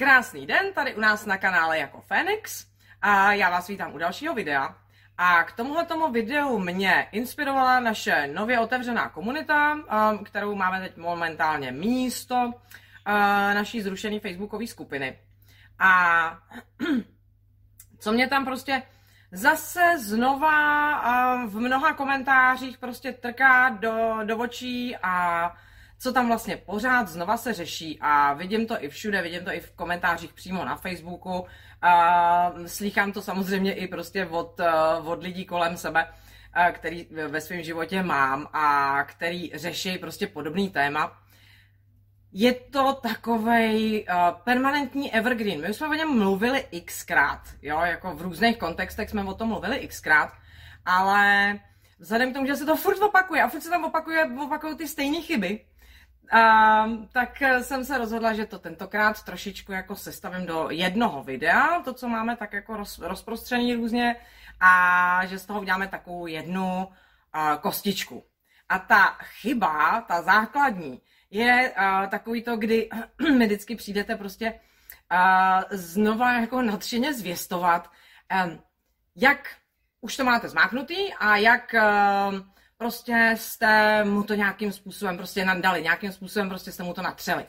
Krásný den tady u nás na kanále jako Fénix a já vás vítám u dalšího videa. A k tomuhle tomu videu mě inspirovala naše nově otevřená komunita, um, kterou máme teď momentálně místo uh, naší zrušené facebookové skupiny. A co mě tam prostě zase znova uh, v mnoha komentářích prostě trká do, do očí a co tam vlastně pořád znova se řeší a vidím to i všude, vidím to i v komentářích přímo na Facebooku, a slýchám to samozřejmě i prostě od, eh, od lidí kolem sebe, eh, který ve svém životě mám a který řeší prostě podobný téma. Je to takovej uh, permanentní evergreen. My už jsme o něm mluvili xkrát, jo, jako v různých kontextech jsme o tom mluvili xkrát, ale vzhledem k tomu, že se to furt opakuje a furt se tam opakuje, opakují ty stejné chyby, a, tak jsem se rozhodla, že to tentokrát trošičku jako sestavím do jednoho videa, to, co máme tak jako roz, rozprostřený různě, a že z toho uděláme takovou jednu a, kostičku. A ta chyba, ta základní, je a, takový to, kdy mi vždycky přijdete prostě a, znova jako nadšeně zvěstovat, a, jak už to máte zmáknutý a jak a, prostě jste mu to nějakým způsobem prostě nadali, nějakým způsobem prostě jste mu to natřeli.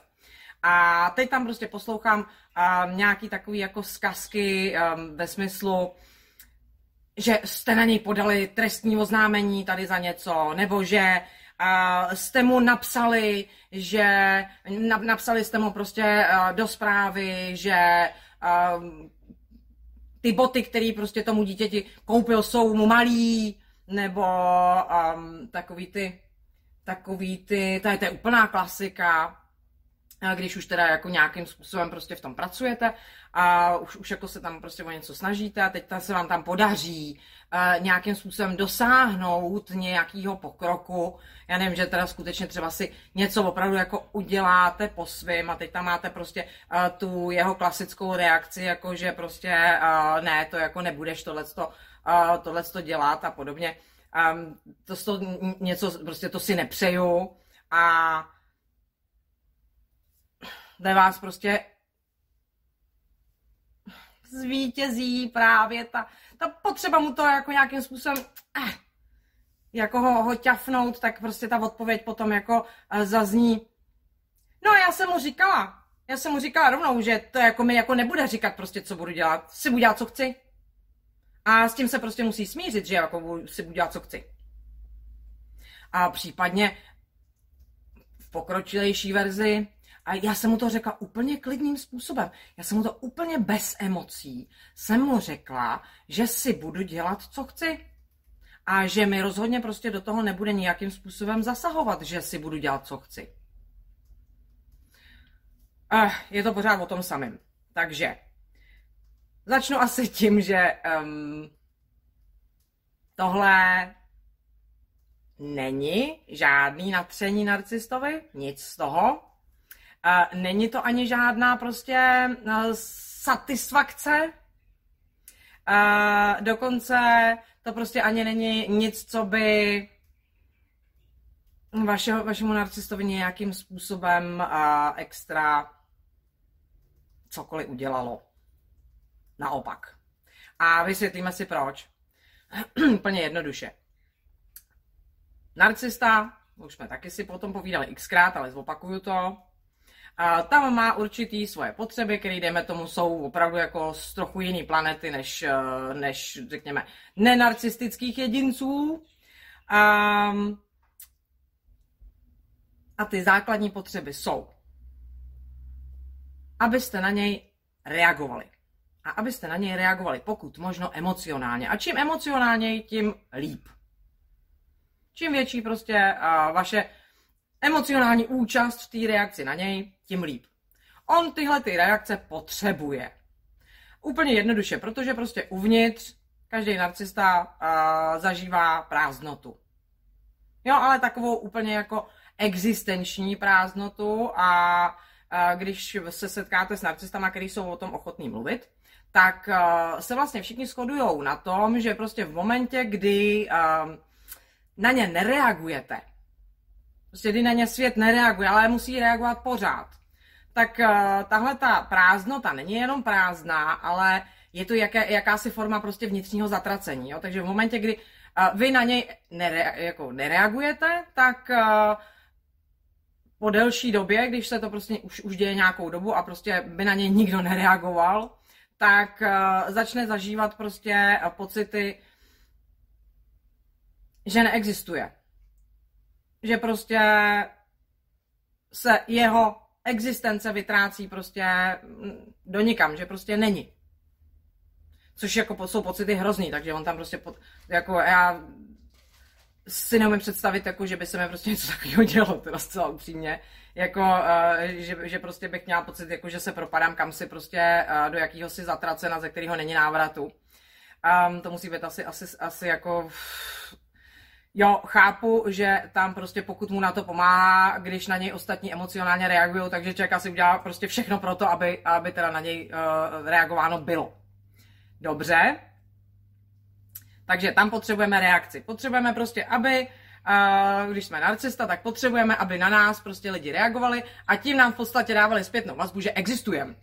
A teď tam prostě poslouchám um, nějaký takový jako zkazky um, ve smyslu, že jste na něj podali trestní oznámení tady za něco, nebo že uh, jste mu napsali, že na, napsali jste mu prostě uh, do zprávy, že uh, ty boty, které prostě tomu dítěti koupil, jsou mu malý, nebo um, takový ty, takový ty, to je, to je úplná klasika, když už teda jako nějakým způsobem prostě v tom pracujete a už, už jako se tam prostě o něco snažíte a teď se vám tam podaří uh, nějakým způsobem dosáhnout nějakého pokroku. Já nevím, že teda skutečně třeba si něco opravdu jako uděláte po svým a teď tam máte prostě uh, tu jeho klasickou reakci, jako že prostě uh, ne, to jako nebudeš tohleto, uh, tohleto dělat a podobně. Um, to, to něco, prostě to si nepřeju a ve vás prostě zvítězí právě ta, ta potřeba mu to jako nějakým způsobem eh, jako ho, ho ťafnout, tak prostě ta odpověď potom jako eh, zazní. No já jsem mu říkala, já jsem mu říkala rovnou, že to jako mi jako nebude říkat prostě, co budu dělat. Si budu dělat, co chci. A s tím se prostě musí smířit, že jako si budu dělat, co chci. A případně v pokročilejší verzi a já jsem mu to řekla úplně klidným způsobem. Já jsem mu to úplně bez emocí. Jsem mu řekla, že si budu dělat, co chci. A že mi rozhodně prostě do toho nebude nějakým způsobem zasahovat, že si budu dělat, co chci. Eh, je to pořád o tom samém. Takže začnu asi tím, že um, tohle není žádný natření narcistovi, nic z toho. Není to ani žádná prostě eh, satisfakce. Dokonce to prostě ani není nic, co by vašeho, vašemu narcistovi nějakým způsobem extra cokoliv udělalo. Naopak. A vysvětlíme si proč. Úplně jednoduše. Narcista, už jsme taky si potom povídali xkrát, ale zopakuju to, a tam má určitý svoje potřeby, které, dejme tomu, jsou opravdu jako z trochu jiný planety, než, eh, než řekněme, nenarcistických jedinců. A, a ty základní potřeby jsou, abyste na něj reagovali. A abyste na něj reagovali pokud možno emocionálně. A čím emocionálněji, tím líp. Čím větší prostě vaše emocionální účast v té reakci na něj, tím líp. On tyhle ty reakce potřebuje. Úplně jednoduše, protože prostě uvnitř každý narcista zažívá prázdnotu. Jo, ale takovou úplně jako existenční prázdnotu a uh, když se setkáte s narcistama, kteří jsou o tom ochotní mluvit, tak uh, se vlastně všichni shodují na tom, že prostě v momentě, kdy uh, na ně nereagujete, prostě kdy na ně svět nereaguje, ale musí reagovat pořád, tak uh, tahle ta prázdnota není jenom prázdná, ale je to jaké, jakási forma prostě vnitřního zatracení. Jo? Takže v momentě, kdy vy na něj nere, jako nereagujete, tak po delší době, když se to prostě už, už děje nějakou dobu a prostě by na něj nikdo nereagoval, tak uh, začne zažívat prostě uh, pocity, že neexistuje. Že prostě se jeho existence vytrácí prostě do nikam, že prostě není. Což jako jsou pocity hrozný, takže on tam prostě, pod, jako já si neumím představit, jako, že by se mi prostě něco takového dělo, teda zcela upřímně. Jako, uh, že, že, prostě bych měla pocit, jako, že se propadám kam si prostě uh, do jakého si zatracena, ze kterého není návratu. Um, to musí být asi, asi, asi jako Jo, chápu, že tam prostě pokud mu na to pomáhá, když na něj ostatní emocionálně reagují, takže člověk asi udělá prostě všechno pro to, aby, aby teda na něj uh, reagováno bylo. Dobře. Takže tam potřebujeme reakci. Potřebujeme prostě, aby, když jsme narcista, tak potřebujeme, aby na nás prostě lidi reagovali a tím nám v podstatě dávali zpětnou vazbu, že existujeme.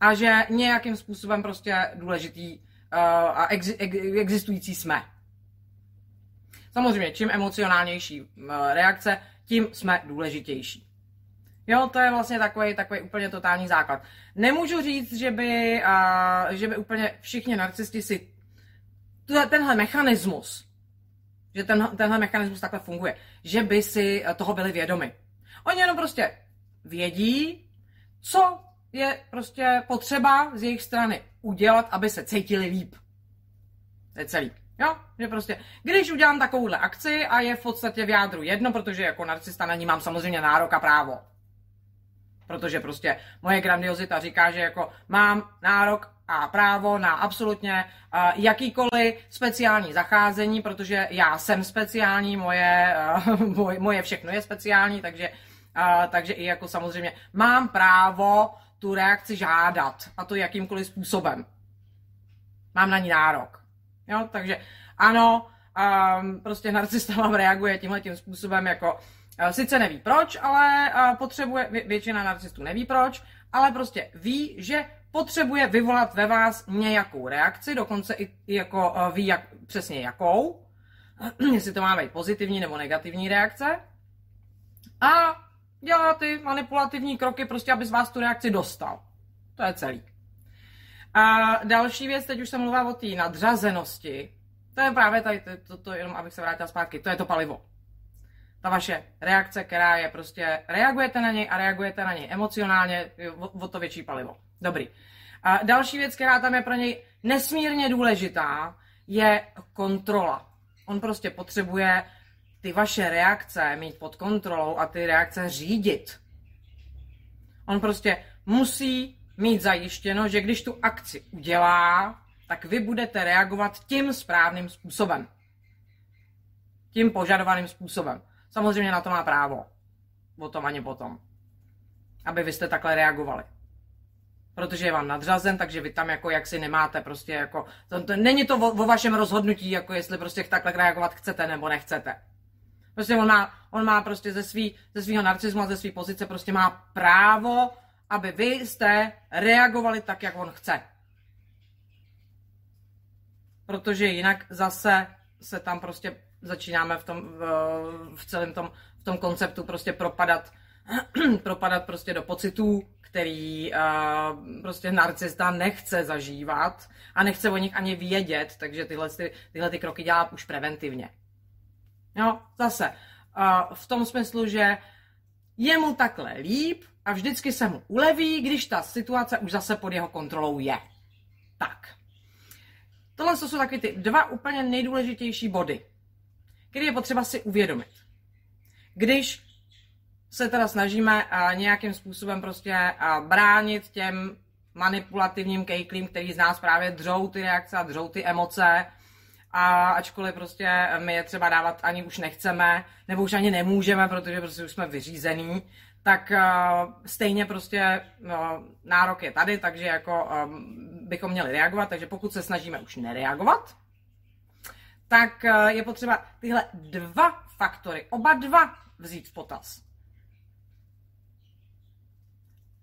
A že nějakým způsobem prostě důležitý uh, a ex, ex, existující jsme. Samozřejmě, čím emocionálnější uh, reakce, tím jsme důležitější. Jo, to je vlastně takový, takový úplně totální základ. Nemůžu říct, že by, uh, že by úplně všichni narcisti si tenhle mechanismus, že ten, tenhle mechanismus takhle funguje, že by si toho byli vědomi. Oni jenom prostě vědí, co je prostě potřeba z jejich strany udělat, aby se cítili líp. To je celý. Jo, že prostě, když udělám takovouhle akci a je v podstatě v jádru jedno, protože jako narcista na ní mám samozřejmě nárok a právo. Protože prostě moje grandiozita říká, že jako mám nárok a právo na absolutně uh, jakýkoliv speciální zacházení, protože já jsem speciální, moje, uh, moje, všechno je speciální, takže, uh, takže i jako samozřejmě mám právo tu reakci žádat, a to jakýmkoliv způsobem. Mám na ní nárok. Jo, takže ano, um, prostě narcista vám reaguje tímhle tím způsobem, jako sice neví proč, ale potřebuje, vě, většina narcistů neví proč, ale prostě ví, že potřebuje vyvolat ve vás nějakou reakci, dokonce i jako uh, ví jak, přesně jakou, jestli to má být pozitivní nebo negativní reakce. A dělá ty manipulativní kroky prostě, aby z vás tu reakci dostal. To je celý. A další věc, teď už jsem mluvila o té nadřazenosti, to je právě tady, to, to, to, jenom abych se vrátila zpátky, to je to palivo. Ta vaše reakce, která je prostě, reagujete na něj a reagujete na něj emocionálně, o, to větší palivo. Dobrý. A další věc, která tam je pro něj nesmírně důležitá, je kontrola. On prostě potřebuje ty vaše reakce mít pod kontrolou a ty reakce řídit. On prostě musí mít zajištěno, že když tu akci udělá, tak vy budete reagovat tím správným způsobem. Tím požadovaným způsobem. Samozřejmě na to má právo. O tom ani potom. Aby vy jste takhle reagovali. Protože je vám nadřazen, takže vy tam jako jaksi nemáte prostě jako... To, to, není to o, o vašem rozhodnutí, jako jestli prostě takhle reagovat chcete nebo nechcete. Prostě on má, on má prostě ze, svý, ze svýho narcismu a ze své pozice prostě má právo, aby vy jste reagovali tak, jak on chce. Protože jinak zase se tam prostě začínáme v tom, v, v celém tom, v tom konceptu prostě propadat, propadat prostě do pocitů, který uh, prostě narcista nechce zažívat a nechce o nich ani vědět, takže tyhle, ty, tyhle ty kroky dělá už preventivně. Jo, zase, uh, v tom smyslu, že je mu takhle líp a vždycky se mu uleví, když ta situace už zase pod jeho kontrolou je. Tak. Tohle jsou taky ty dva úplně nejdůležitější body, které je potřeba si uvědomit. Když se teda snažíme uh, nějakým způsobem prostě uh, bránit těm manipulativním kejklím, který z nás právě dřou ty reakce a dřou ty emoce, a ačkoliv prostě my je třeba dávat ani už nechceme, nebo už ani nemůžeme, protože prostě už jsme vyřízený, tak uh, stejně prostě nárok je tady, takže jako bychom měli reagovat, takže pokud se snažíme už nereagovat, tak uh, je potřeba tyhle dva faktory, oba dva vzít v potaz.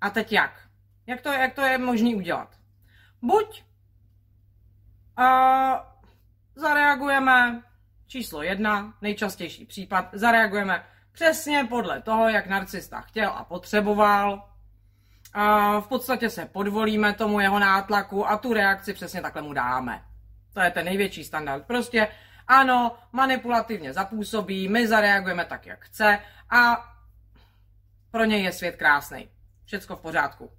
A teď jak? Jak to, jak to je možné udělat? Buď uh, zareagujeme číslo jedna, nejčastější případ, zareagujeme přesně podle toho, jak narcista chtěl a potřeboval. A v podstatě se podvolíme tomu jeho nátlaku a tu reakci přesně takhle mu dáme. To je ten největší standard. Prostě ano, manipulativně zapůsobí, my zareagujeme tak, jak chce a pro něj je svět krásný. Všecko v pořádku.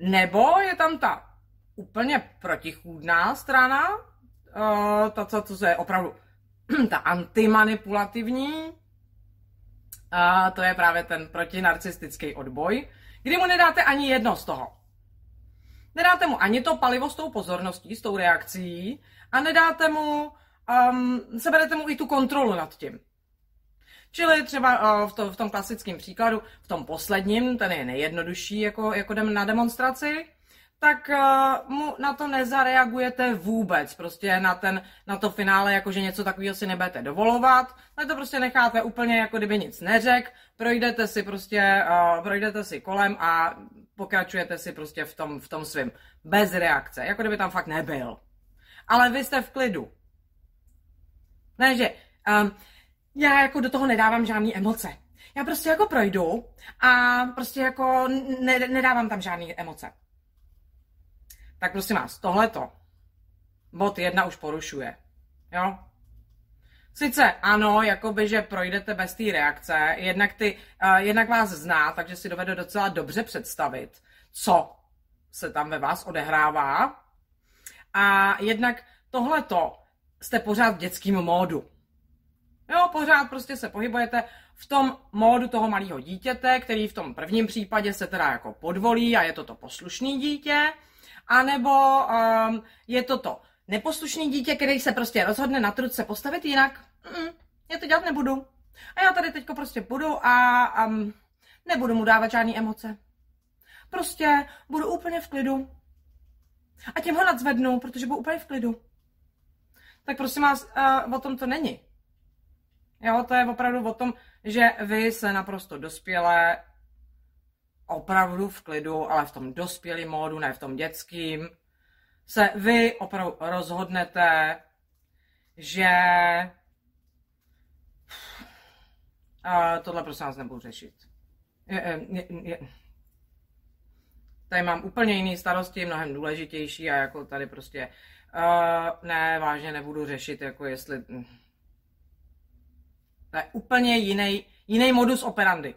Nebo je tam ta úplně protichůdná strana, uh, ta, co, co je opravdu ta antimanipulativní, a to je právě ten protinarcistický odboj, kdy mu nedáte ani jedno z toho. Nedáte mu ani to palivo s tou pozorností, s tou reakcí a nedáte mu, um, seberete mu i tu kontrolu nad tím. Čili třeba uh, v, to, v tom klasickém příkladu, v tom posledním, ten je nejjednodušší, jako, jako jdeme na demonstraci, tak uh, mu na to nezareagujete vůbec. Prostě na, ten, na to finále, jakože něco takového si nebudete dovolovat, ale to prostě necháte úplně, jako kdyby nic neřek, projdete si prostě, uh, projdete si kolem a pokračujete si prostě v tom, v tom svým. Bez reakce, jako kdyby tam fakt nebyl. Ale vy jste v klidu. Ne, že um, já jako do toho nedávám žádné emoce. Já prostě jako projdu a prostě jako ne, nedávám tam žádné emoce. Tak prosím vás, tohleto bod jedna už porušuje. Jo? Sice ano, jakoby, že projdete bez té reakce, jednak, ty, uh, jednak vás zná, takže si dovede docela dobře představit, co se tam ve vás odehrává. A jednak tohleto jste pořád v dětském módu. Jo, pořád prostě se pohybujete v tom módu toho malého dítěte, který v tom prvním případě se teda jako podvolí a je to to poslušný dítě, anebo um, je to to neposlušný dítě, který se prostě rozhodne na trud se postavit jinak. Mm, já to dělat nebudu. A já tady teďko prostě budu a um, nebudu mu dávat žádné emoce. Prostě budu úplně v klidu. A tím ho nadzvednu, protože budu úplně v klidu. Tak prosím vás, uh, o tom to není. Jo, to je opravdu o tom, že vy se naprosto dospělé, opravdu v klidu, ale v tom dospělém módu, ne v tom dětským, se vy opravdu rozhodnete, že a tohle prosím vás nebudu řešit. Je, je, je. Tady mám úplně jiný starosti, mnohem důležitější a jako tady prostě uh, ne, vážně nebudu řešit, jako jestli to je úplně jiný, jiný modus operandi.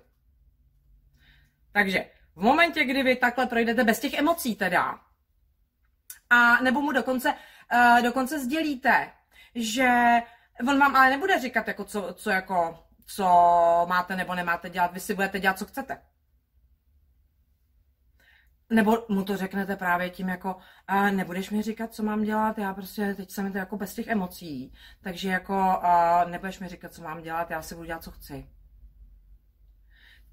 Takže v momentě, kdy vy takhle projdete bez těch emocí teda, a nebo mu dokonce, uh, dokonce sdělíte, že on vám ale nebude říkat, jako co, co, jako, co máte nebo nemáte dělat, vy si budete dělat, co chcete. Nebo mu to řeknete právě tím jako, a nebudeš mi říkat, co mám dělat, já prostě teď jsem to jako bez těch emocí, takže jako a nebudeš mi říkat, co mám dělat, já si budu dělat, co chci.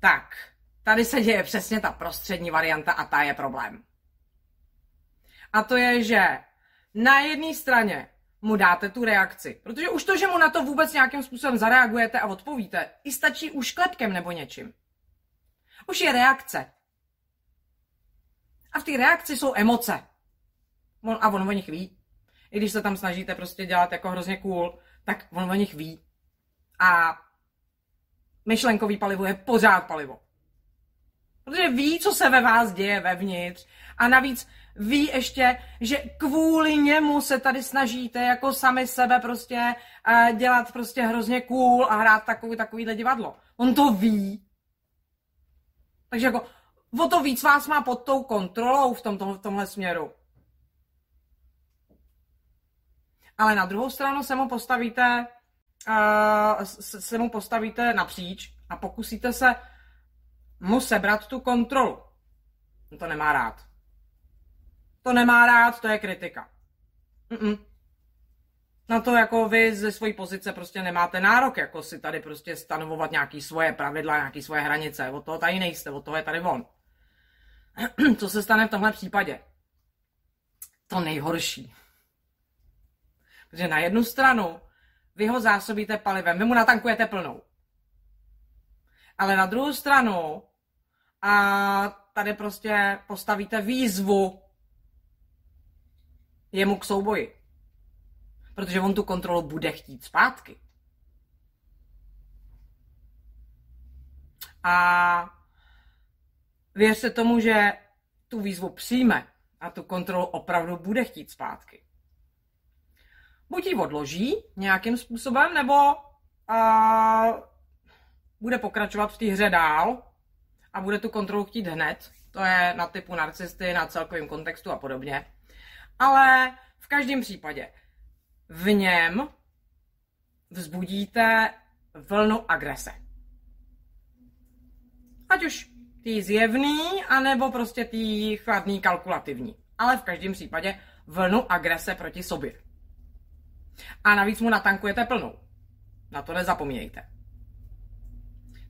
Tak, tady se děje přesně ta prostřední varianta a ta je problém. A to je, že na jedné straně mu dáte tu reakci. Protože už to, že mu na to vůbec nějakým způsobem zareagujete a odpovíte, i stačí už klepkem nebo něčím. Už je reakce. A v té reakci jsou emoce. On, a on o nich ví. I když se tam snažíte prostě dělat jako hrozně cool, tak on o nich ví. A myšlenkový palivo je pořád palivo. Protože ví, co se ve vás děje vevnitř. A navíc ví ještě, že kvůli němu se tady snažíte jako sami sebe prostě uh, dělat prostě hrozně cool a hrát takový, takovýhle divadlo. On to ví. Takže jako o to víc vás má pod tou kontrolou v, tomto, v tomhle směru. Ale na druhou stranu se mu postavíte, uh, se mu postavíte napříč a pokusíte se mu sebrat tu kontrolu. On to nemá rád. To nemá rád, to je kritika. Mm-mm. Na to jako vy ze své pozice prostě nemáte nárok, jako si tady prostě stanovovat nějaký svoje pravidla, nějaký svoje hranice. Od toho tady nejste, od toho je tady von. Co se stane v tomhle případě? To nejhorší. Protože na jednu stranu vy ho zásobíte palivem, vy mu natankujete plnou. Ale na druhou stranu a tady prostě postavíte výzvu jemu k souboji. Protože on tu kontrolu bude chtít zpátky. A věřte tomu, že tu výzvu přijme a tu kontrolu opravdu bude chtít zpátky. Buď ji odloží nějakým způsobem, nebo a, bude pokračovat v té hře dál a bude tu kontrolu chtít hned. To je na typu narcisty, na celkovém kontextu a podobně. Ale v každém případě v něm vzbudíte vlnu agrese. Ať už tý zjevný, anebo prostě tý chladný kalkulativní. Ale v každém případě vlnu agrese proti sobě. A navíc mu natankujete plnou. Na to nezapomínejte.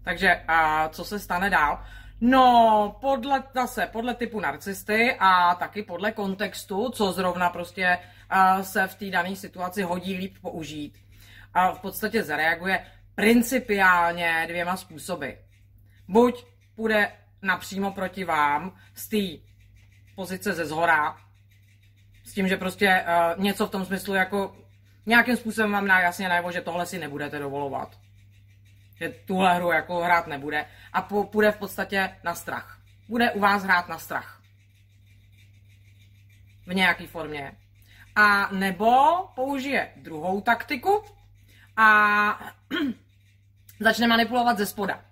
Takže a co se stane dál? No, podle, zase podle typu narcisty a taky podle kontextu, co zrovna prostě uh, se v té dané situaci hodí líp použít. A v podstatě zareaguje principiálně dvěma způsoby. Buď půjde napřímo proti vám z té pozice ze zhora, s tím, že prostě uh, něco v tom smyslu jako nějakým způsobem vám dá jasně najevo, že tohle si nebudete dovolovat že tuhle hru jako hrát nebude a půjde v podstatě na strach. Bude u vás hrát na strach. V nějaké formě. A nebo použije druhou taktiku a začne manipulovat ze spoda.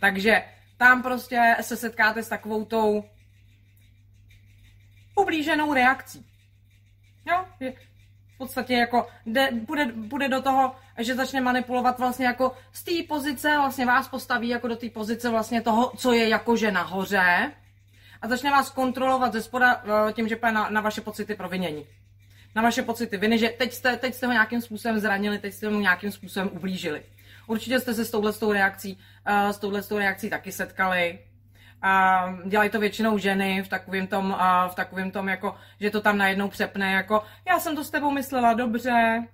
Takže tam prostě se setkáte s takovou tou ublíženou reakcí. Jo? V podstatě jako jde, bude, bude do toho, že začne manipulovat vlastně jako z té pozice, vlastně vás postaví jako do té pozice vlastně toho, co je jakože nahoře a začne vás kontrolovat ze spoda eh, tím, že na, na vaše pocity provinění. Na vaše pocity viny, že teď jste, teď jste ho nějakým způsobem zranili, teď jste mu nějakým způsobem ublížili. Určitě jste se s touhletou reakcí, uh, s touhletou reakcí taky setkali. A dělají to většinou ženy v takovém tom, a v takovém tom, jako, že to tam najednou přepne, jako já jsem to s tebou myslela dobře.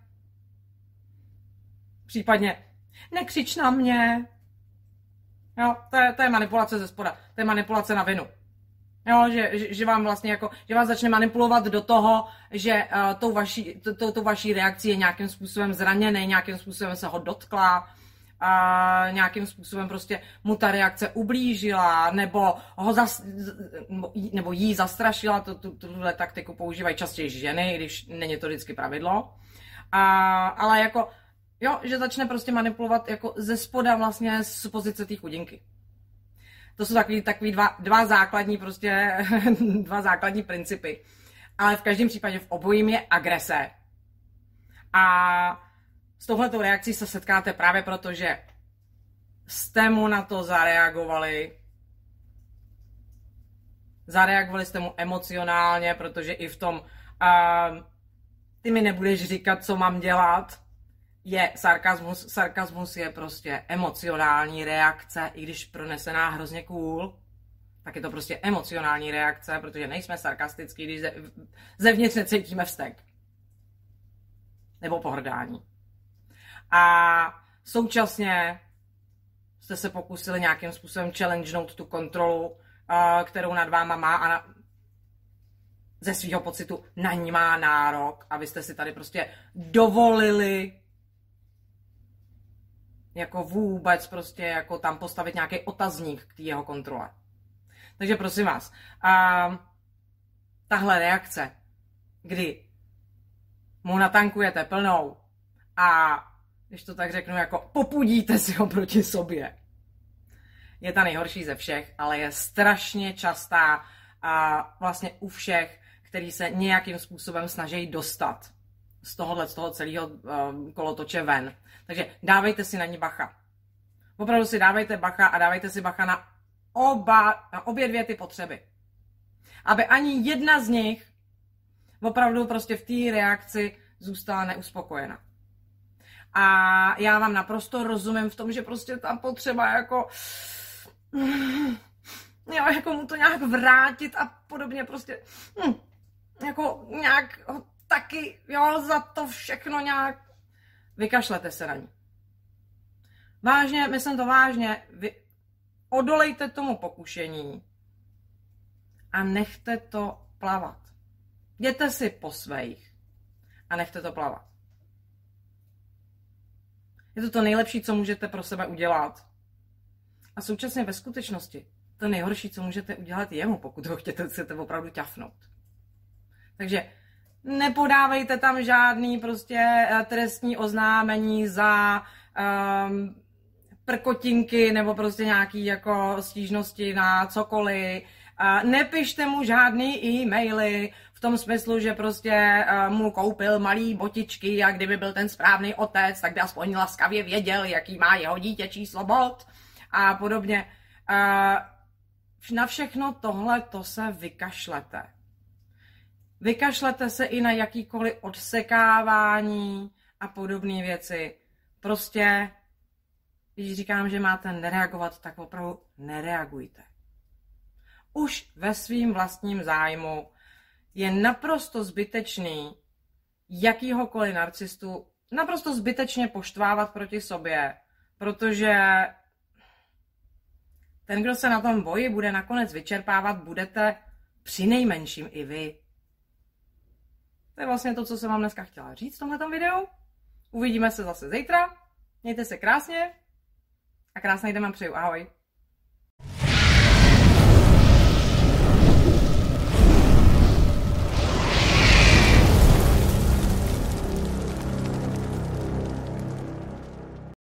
Případně nekřič na mě. Jo, to je, to je manipulace ze spoda. To je manipulace na vinu. Jo, že, že, že vám vlastně jako, že vás začne manipulovat do toho, že uh, tou vaší, to, to, to vaší reakcí je nějakým způsobem zraněný, nějakým způsobem se ho dotkla, a nějakým způsobem prostě mu ta reakce ublížila, nebo, ho zas, nebo jí zastrašila, to, tu, tuhle taktiku používají častěji ženy, když není to vždycky pravidlo. A, ale jako, jo, že začne prostě manipulovat jako ze spoda vlastně z pozice té chudinky. To jsou takový, takový dva, dva základní prostě, dva základní principy. Ale v každém případě v obojím je agrese. A s touhletou reakcí se setkáte právě proto, že jste mu na to zareagovali, zareagovali jste mu emocionálně, protože i v tom uh, ty mi nebudeš říkat, co mám dělat, je sarkazmus. Sarkazmus je prostě emocionální reakce, i když pronesená hrozně cool, tak je to prostě emocionální reakce, protože nejsme sarkastický, když zevnitř necítíme vztek. Nebo pohrdání a současně jste se pokusili nějakým způsobem challengenout tu kontrolu, kterou nad váma má a na, ze svého pocitu na ní má nárok a vy jste si tady prostě dovolili jako vůbec prostě jako tam postavit nějaký otazník k té jeho kontrole. Takže prosím vás, a, tahle reakce, kdy mu natankujete plnou a když to tak řeknu, jako popudíte si ho proti sobě. Je ta nejhorší ze všech, ale je strašně častá a vlastně u všech, který se nějakým způsobem snaží dostat z tohohle, z toho celého um, kolotoče ven. Takže dávejte si na ní bacha. Opravdu si dávejte bacha a dávejte si bacha na, oba, na obě dvě ty potřeby. Aby ani jedna z nich opravdu prostě v té reakci zůstala neuspokojena. A já vám naprosto rozumím v tom, že prostě ta potřeba jako jo, jako mu to nějak vrátit a podobně prostě hm, jako nějak taky, jo, za to všechno nějak vykašlete se na ní. Vážně, myslím to vážně, vy, odolejte tomu pokušení a nechte to plavat. Jděte si po svých a nechte to plavat. Je to to nejlepší, co můžete pro sebe udělat. A současně ve skutečnosti to nejhorší, co můžete udělat jemu, pokud ho chcete, chcete opravdu ťafnout. Takže nepodávejte tam žádný prostě eh, trestní oznámení za um, prkotinky nebo prostě nějaký jako stížnosti na cokoliv. Uh, nepište mu žádný e-maily v tom smyslu, že prostě uh, mu koupil malý botičky a kdyby byl ten správný otec, tak by aspoň laskavě věděl, jaký má jeho dítě číslo bod a podobně. Uh, na všechno tohle to se vykašlete. Vykašlete se i na jakýkoliv odsekávání a podobné věci. Prostě, když říkám, že máte nereagovat, tak opravdu nereagujte. Už ve svým vlastním zájmu je naprosto zbytečný jakýhokoliv narcistu naprosto zbytečně poštvávat proti sobě, protože ten, kdo se na tom boji bude nakonec vyčerpávat, budete při nejmenším i vy. To je vlastně to, co jsem vám dneska chtěla říct v tomhle videu. Uvidíme se zase zítra. Mějte se krásně a krásný den vám přeju. Ahoj.